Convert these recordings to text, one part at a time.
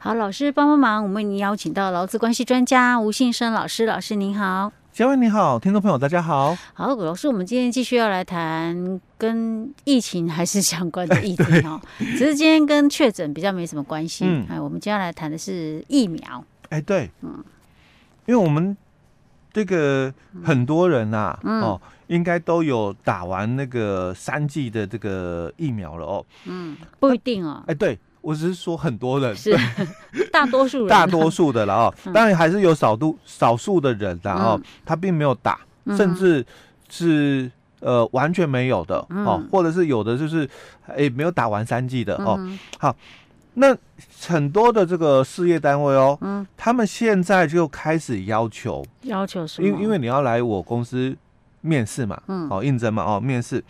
好，老师帮帮忙，我们已经邀请到劳资关系专家吴信生老师，老师您好。嘉文你好，听众朋友大家好。好，老师，我们今天继续要来谈跟疫情还是相关的议题哦，只是今天跟确诊比较没什么关系。嗯，哎，我们接下来谈的是疫苗。哎，对，嗯，因为我们这个很多人呐、啊，嗯、哦，应该都有打完那个三剂的这个疫苗了哦。嗯，不一定哦。哎，对。我只是说很多人是大多数人，大多数的了哦，当然还是有少数少数的人然后他并没有打，甚至是呃完全没有的哦，或者是有的就是诶没有打完三剂的哦。好，那很多的这个事业单位哦，嗯，他们现在就开始要求要求什么？因因为你要来我公司面试嘛，嗯，哦应征嘛，哦面试。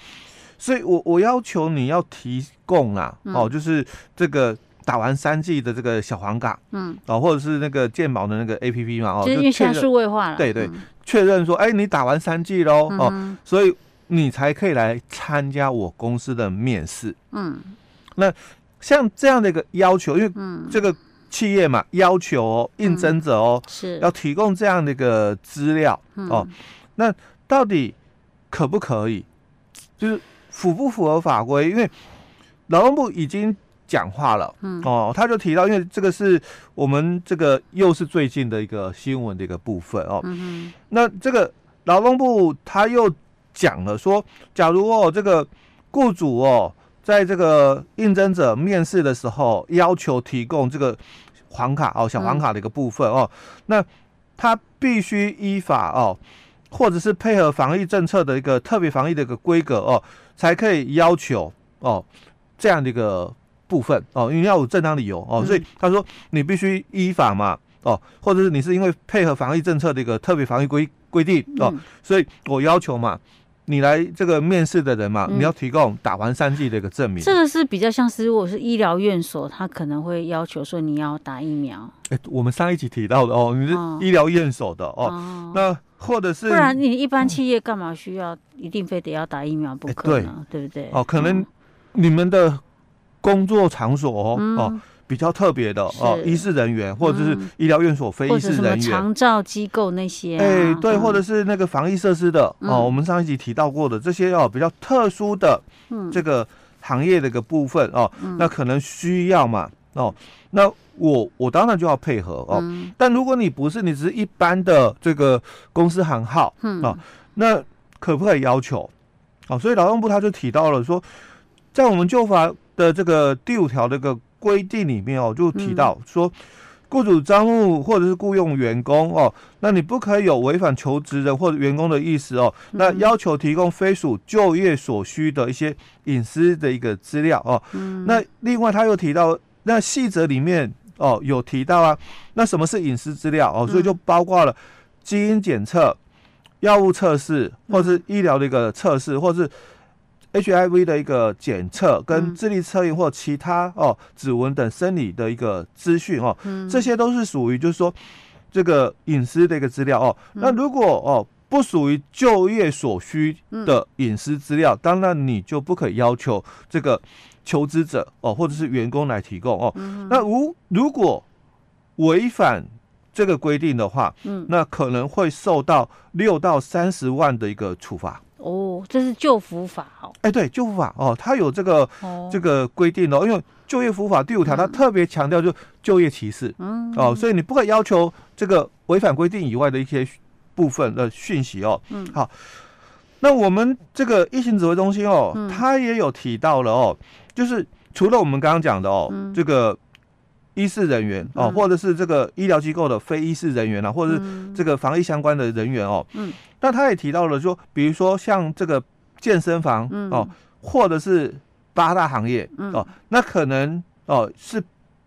所以我，我我要求你要提供啦，嗯、哦，就是这个打完三剂的这个小黄卡，嗯，哦，或者是那个健保的那个 APP 嘛，哦，就因为现在数位化了，对对，确、嗯、认说，哎、欸，你打完三剂喽，哦，所以你才可以来参加我公司的面试，嗯，那像这样的一个要求，因为这个企业嘛，要求哦，应征者哦，嗯、是。要提供这样的一个资料，嗯、哦，那到底可不可以？就是。符不符合法规？因为劳动部已经讲话了，嗯，哦，他就提到，因为这个是我们这个又是最近的一个新闻的一个部分哦，那这个劳动部他又讲了说，假如哦这个雇主哦在这个应征者面试的时候要求提供这个黄卡哦小黄卡的一个部分哦，嗯、那他必须依法哦。或者是配合防疫政策的一个特别防疫的一个规格哦，才可以要求哦这样的一个部分哦，因为要有正当理由哦，所以他说你必须依法嘛哦，或者是你是因为配合防疫政策的一个特别防疫规规定哦，所以我要求嘛。你来这个面试的人嘛，嗯、你要提供打完三剂的一个证明。这个是比较像是，如果是医疗院所，他可能会要求说你要打疫苗。哎、欸，我们上一集提到的哦，你是医疗院所的哦，哦那或者是不然你一般企业干嘛需要一定非得要打疫苗不可对，对不对？哦，可能你们的工作场所哦比较特别的哦，医事人员或者是医疗院所非医事人员，长照机构那些，哎，对，或者是那个防疫设施的哦，我们上一集提到过的这些哦，比较特殊的这个行业的一个部分哦，那可能需要嘛哦，那我我当然就要配合哦，但如果你不是，你只是一般的这个公司行号哦，那可不可以要求？哦，所以劳动部他就提到了说，在我们旧法的这个第五条这个。规定里面哦，就提到说，雇主招募或者是雇佣员工哦，那你不可以有违反求职人或者员工的意思哦，那要求提供非属就业所需的一些隐私的一个资料哦。那另外他又提到，那细则里面哦有提到啊，那什么是隐私资料哦？所以就包括了基因检测、药物测试，或是医疗的一个测试，或是。HIV 的一个检测跟智力测验或其他哦指纹等生理的一个资讯哦，这些都是属于就是说这个隐私的一个资料哦。那如果哦不属于就业所需的隐私资料，当然你就不可以要求这个求职者哦或者是员工来提供哦。那如如果违反这个规定的话，嗯那可能会受到六到三十万的一个处罚。哦，这是就服法哦。哎，对，就服法哦，它有这个、哦、这个规定哦。因为就业服法第五条，它特别强调就就业歧视，嗯，哦，所以你不可以要求这个违反规定以外的一些部分的讯息哦。嗯，好，那我们这个疫情指挥中心哦，嗯、它也有提到了哦，就是除了我们刚刚讲的哦，嗯、这个。医事人员哦，或者是这个医疗机构的非医事人员啊，或者是这个防疫相关的人员哦。嗯。那他也提到了说，比如说像这个健身房哦，或者是八大行业哦，那可能哦是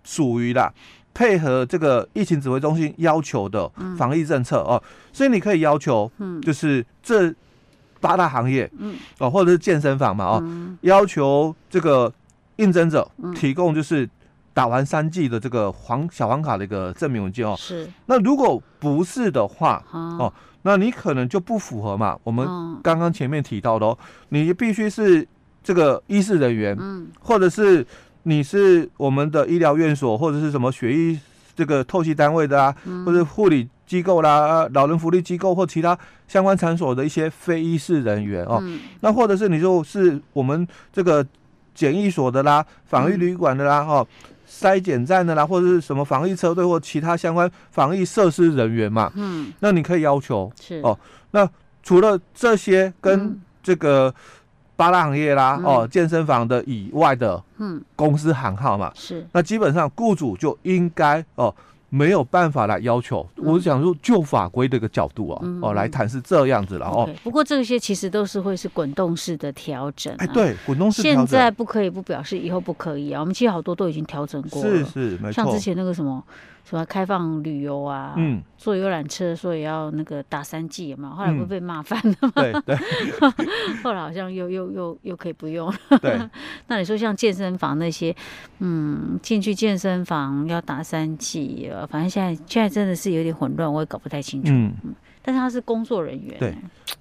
属于啦配合这个疫情指挥中心要求的防疫政策哦，所以你可以要求，就是这八大行业，嗯，哦，或者是健身房嘛，哦，要求这个应征者提供就是。打完三剂的这个黄小黄卡的一个证明文件哦，是。那如果不是的话，哦，那你可能就不符合嘛。我们刚刚前面提到的哦，你必须是这个医事人员，嗯，或者是你是我们的医疗院所或者是什么血液这个透析单位的啊，嗯、或者护理机构啦、老人福利机构或其他相关场所的一些非医事人员哦，嗯、那或者是你就是我们这个检疫所的啦、防疫旅馆的啦、哈、嗯、筛检站的啦，或者是什么防疫车队或其他相关防疫设施人员嘛，嗯，那你可以要求是。哦，那除了这些跟这个。嗯八大行业啦，哦，健身房的以外的，嗯，公司行号嘛，是，那基本上雇主就应该哦。没有办法来要求，我想说就法规的一个角度啊，嗯、哦来谈是这样子了哦。不过这些其实都是会是滚动式的调整、啊。哎，对，滚动式调整。现在不可以不表示以后不可以啊。我们其实好多都已经调整过了。是是，没错。像之前那个什么什么开放旅游啊，嗯，坐游览车说也要那个打三剂嘛，后来不被骂翻了吗？对对。后来好像又又又又可以不用。对。那你说像健身房那些，嗯，进去健身房要打三剂反正现在现在真的是有点混乱，我也搞不太清楚。嗯，但是他是工作人员。对，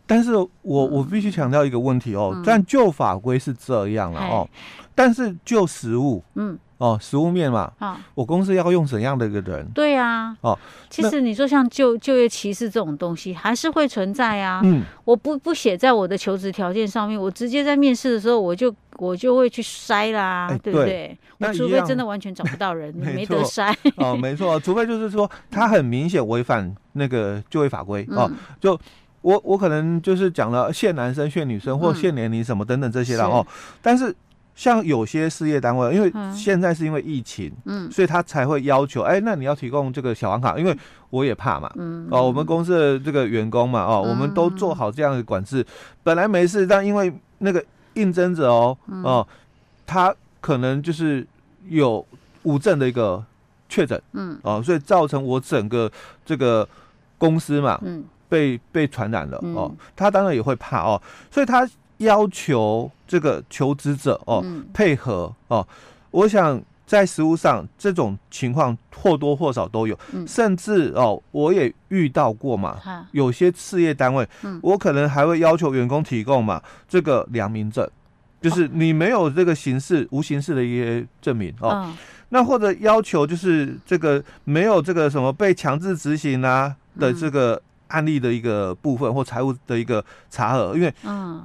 但是我我必须强调一个问题哦，但旧法规是这样了哦，但是旧实务，嗯，哦，实物面嘛，啊，我公司要用怎样的一个人？对呀，哦，其实你说像就就业歧视这种东西还是会存在啊。嗯，我不不写在我的求职条件上面，我直接在面试的时候我就。我就会去筛啦，欸、对不对？那除非真的完全找不到人，你，没得筛。哦，没错，除非就是说他很明显违反那个就业法规、嗯、哦。就我我可能就是讲了限男生、限女生或限年龄什么等等这些了、嗯、哦。但是像有些事业单位，因为现在是因为疫情，嗯，所以他才会要求，哎、欸，那你要提供这个小黄卡，因为我也怕嘛，嗯，哦，我们公司的这个员工嘛，哦，嗯、我们都做好这样的管制，本来没事，但因为那个。应征者哦，哦，他可能就是有无证的一个确诊，嗯，哦，所以造成我整个这个公司嘛，嗯，被被传染了哦，他当然也会怕哦，所以他要求这个求职者哦配合哦，我想。在实务上，这种情况或多或少都有，嗯、甚至哦，我也遇到过嘛。哈有些事业单位，嗯、我可能还会要求员工提供嘛，这个良民证，就是你没有这个形式、哦、无形式的一些证明哦。哦那或者要求就是这个没有这个什么被强制执行啊的这个案例的一个部分、嗯、或财务的一个查核，因为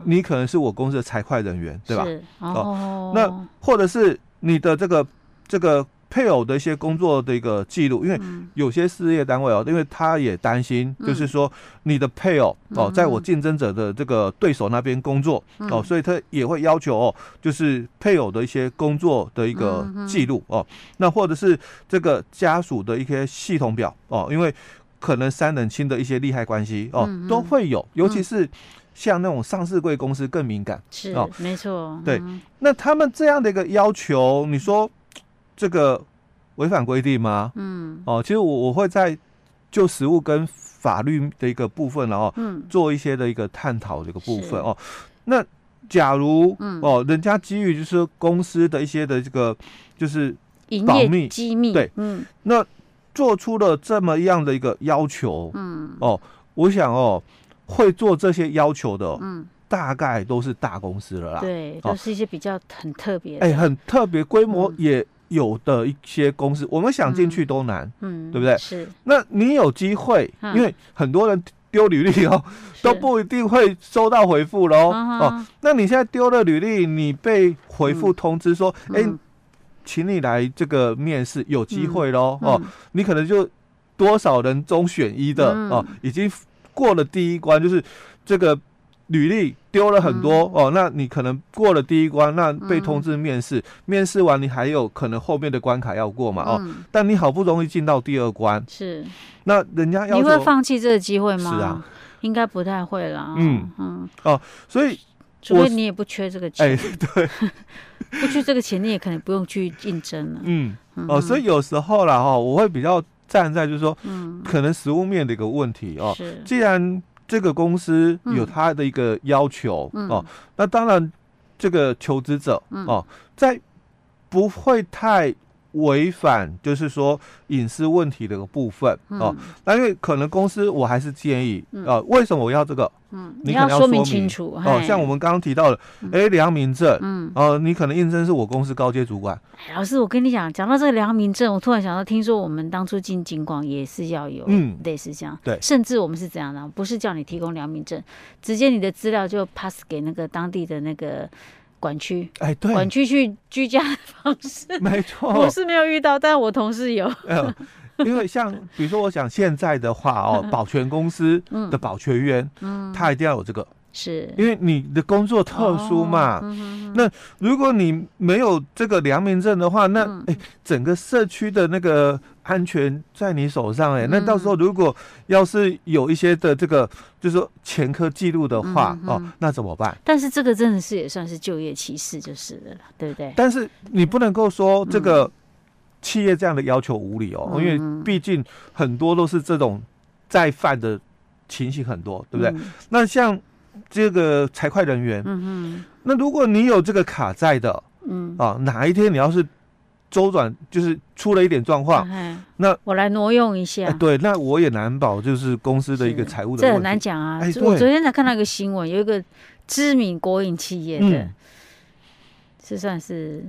你可能是我公司的财会人员，对吧？哦，哦，那或者是你的这个。这个配偶的一些工作的一个记录，因为有些事业单位哦，因为他也担心，就是说你的配偶哦，在我竞争者的这个对手那边工作哦，所以他也会要求哦，就是配偶的一些工作的一个记录哦，那或者是这个家属的一些系统表哦，因为可能三等亲的一些利害关系哦，都会有，尤其是像那种上市贵公司更敏感，是哦，没错，对，那他们这样的一个要求，你说？这个违反规定吗？嗯，哦，其实我我会在就实务跟法律的一个部分，然后嗯，做一些的一个探讨的一个部分哦。那假如哦，人家基于就是公司的一些的这个就是保密机密，对，嗯，那做出了这么样的一个要求，嗯，哦，我想哦，会做这些要求的，嗯。大概都是大公司了啦，对，都是一些比较很特别，哎，很特别，规模也有的一些公司，我们想进去都难，嗯，对不对？是。那你有机会，因为很多人丢履历哦，都不一定会收到回复喽。哦，那你现在丢了履历，你被回复通知说，哎，请你来这个面试，有机会喽。哦，你可能就多少人中选一的哦，已经过了第一关，就是这个。履历丢了很多、嗯、哦，那你可能过了第一关，那被通知面试，嗯、面试完你还有可能后面的关卡要过嘛？嗯、哦，但你好不容易进到第二关，是，那人家要你会放弃这个机会吗？是啊，应该不太会啦。嗯嗯哦，所以除非你也不缺这个钱，哎，对，不去这个钱，你也可能不用去竞争了。嗯，嗯。哦，所以有时候啦哈，我会比较站在就是说，嗯，可能实物面的一个问题哦，是，既然。这个公司有他的一个要求、嗯、哦，那当然，这个求职者、嗯、哦，在不会太违反就是说隐私问题的一个部分、嗯、哦。那因为可能公司我还是建议啊、为什么我要这个？嗯，你可能要说明清楚哦。像我们刚刚提到的，哎、欸，良民证，嗯，哦、呃，你可能应征是我公司高阶主管。老师，我跟你讲，讲到这个良民证，我突然想到，听说我们当初进警广也是要有，嗯，类似这样，对，甚至我们是怎样的？不是叫你提供良民证，直接你的资料就 pass 给那个当地的那个管区，哎，对，管区去居家的方式，没错，我是没有遇到，但我同事有。呃 因为像比如说，我想现在的话哦，保全公司的保全员，嗯，他一定要有这个，是因为你的工作特殊嘛。那如果你没有这个良民证的话，那哎，整个社区的那个安全在你手上哎，那到时候如果要是有一些的这个，就是说前科记录的话哦，那怎么办？但是这个真的是也算是就业歧视就是了，对不对？但是你不能够说这个。企业这样的要求无理哦，因为毕竟很多都是这种再犯的情形很多，对不对？嗯、那像这个财会人员，嗯哼，那如果你有这个卡在的，嗯啊，哪一天你要是周转就是出了一点状况，嗯、那我来挪用一下，哎、对，那我也难保就是公司的一个财务的这很难讲啊。哎、我昨天才看到一个新闻，有一个知名国营企业的，嗯、是算是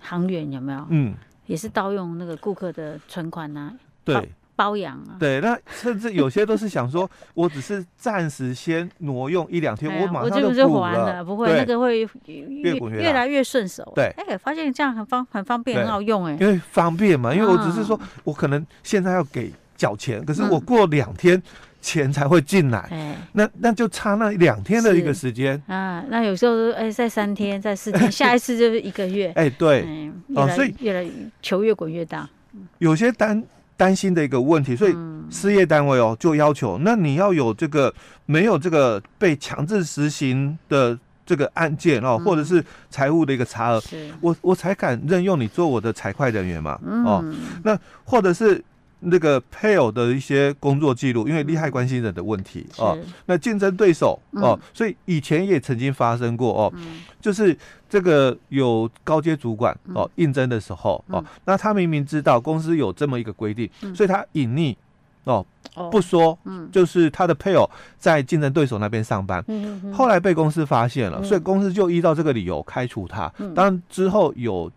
行员有没有？嗯。也是盗用那个顾客的存款啊，对，包养啊，对，那甚至有些都是想说，我只是暂时先挪用一两天，我马上就补了，不会，那个会越滚越来越顺手。对，哎，发现这样很方很方便，很好用，哎，因为方便嘛，因为我只是说我可能现在要给缴钱，可是我过两天。钱才会进来，哎，那那就差那两天的一个时间啊。那有时候哎，在三天，在四天，下一次就是一个月。哎，对，哦，所以越来球越滚越大。有些担担心的一个问题，所以事业单位哦就要求，那你要有这个没有这个被强制实行的这个案件哦，或者是财务的一个差额，我我才敢任用你做我的财会人员嘛。哦，那或者是。那个配偶的一些工作记录，因为利害关系人的问题哦，那竞争对手哦，所以以前也曾经发生过哦，就是这个有高阶主管哦应征的时候哦，那他明明知道公司有这么一个规定，所以他隐匿哦不说，就是他的配偶在竞争对手那边上班，后来被公司发现了，所以公司就依照这个理由开除他，当然之后有。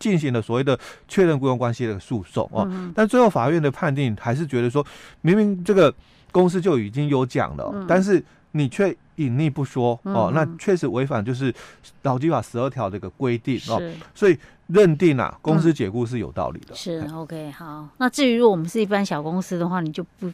进行了所谓的确认雇佣关系的诉讼哦，但最后法院的判定还是觉得说，明明这个公司就已经有讲了，但是你却隐匿不说哦，那确实违反就是劳基法十二条的一个规定哦，所以认定啊，公司解雇是有道理的。是 OK 好，那至于如果我们是一般小公司的话，你就不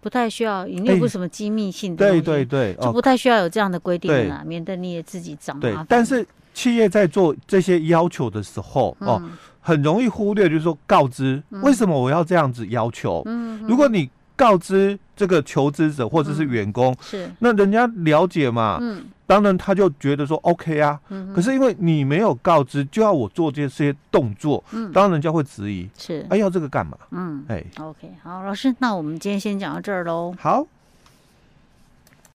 不太需要，因为不什么机密性的，对对对，就不太需要有这样的规定了，免得你也自己找麻烦。但是。企业在做这些要求的时候，哦，很容易忽略，就是说告知为什么我要这样子要求。嗯如果你告知这个求职者或者是员工，是那人家了解嘛，嗯当然他就觉得说 OK 啊。可是因为你没有告知，就要我做这些动作，嗯当然人家会质疑，是哎要这个干嘛？嗯，哎，OK，好，老师，那我们今天先讲到这儿喽。好。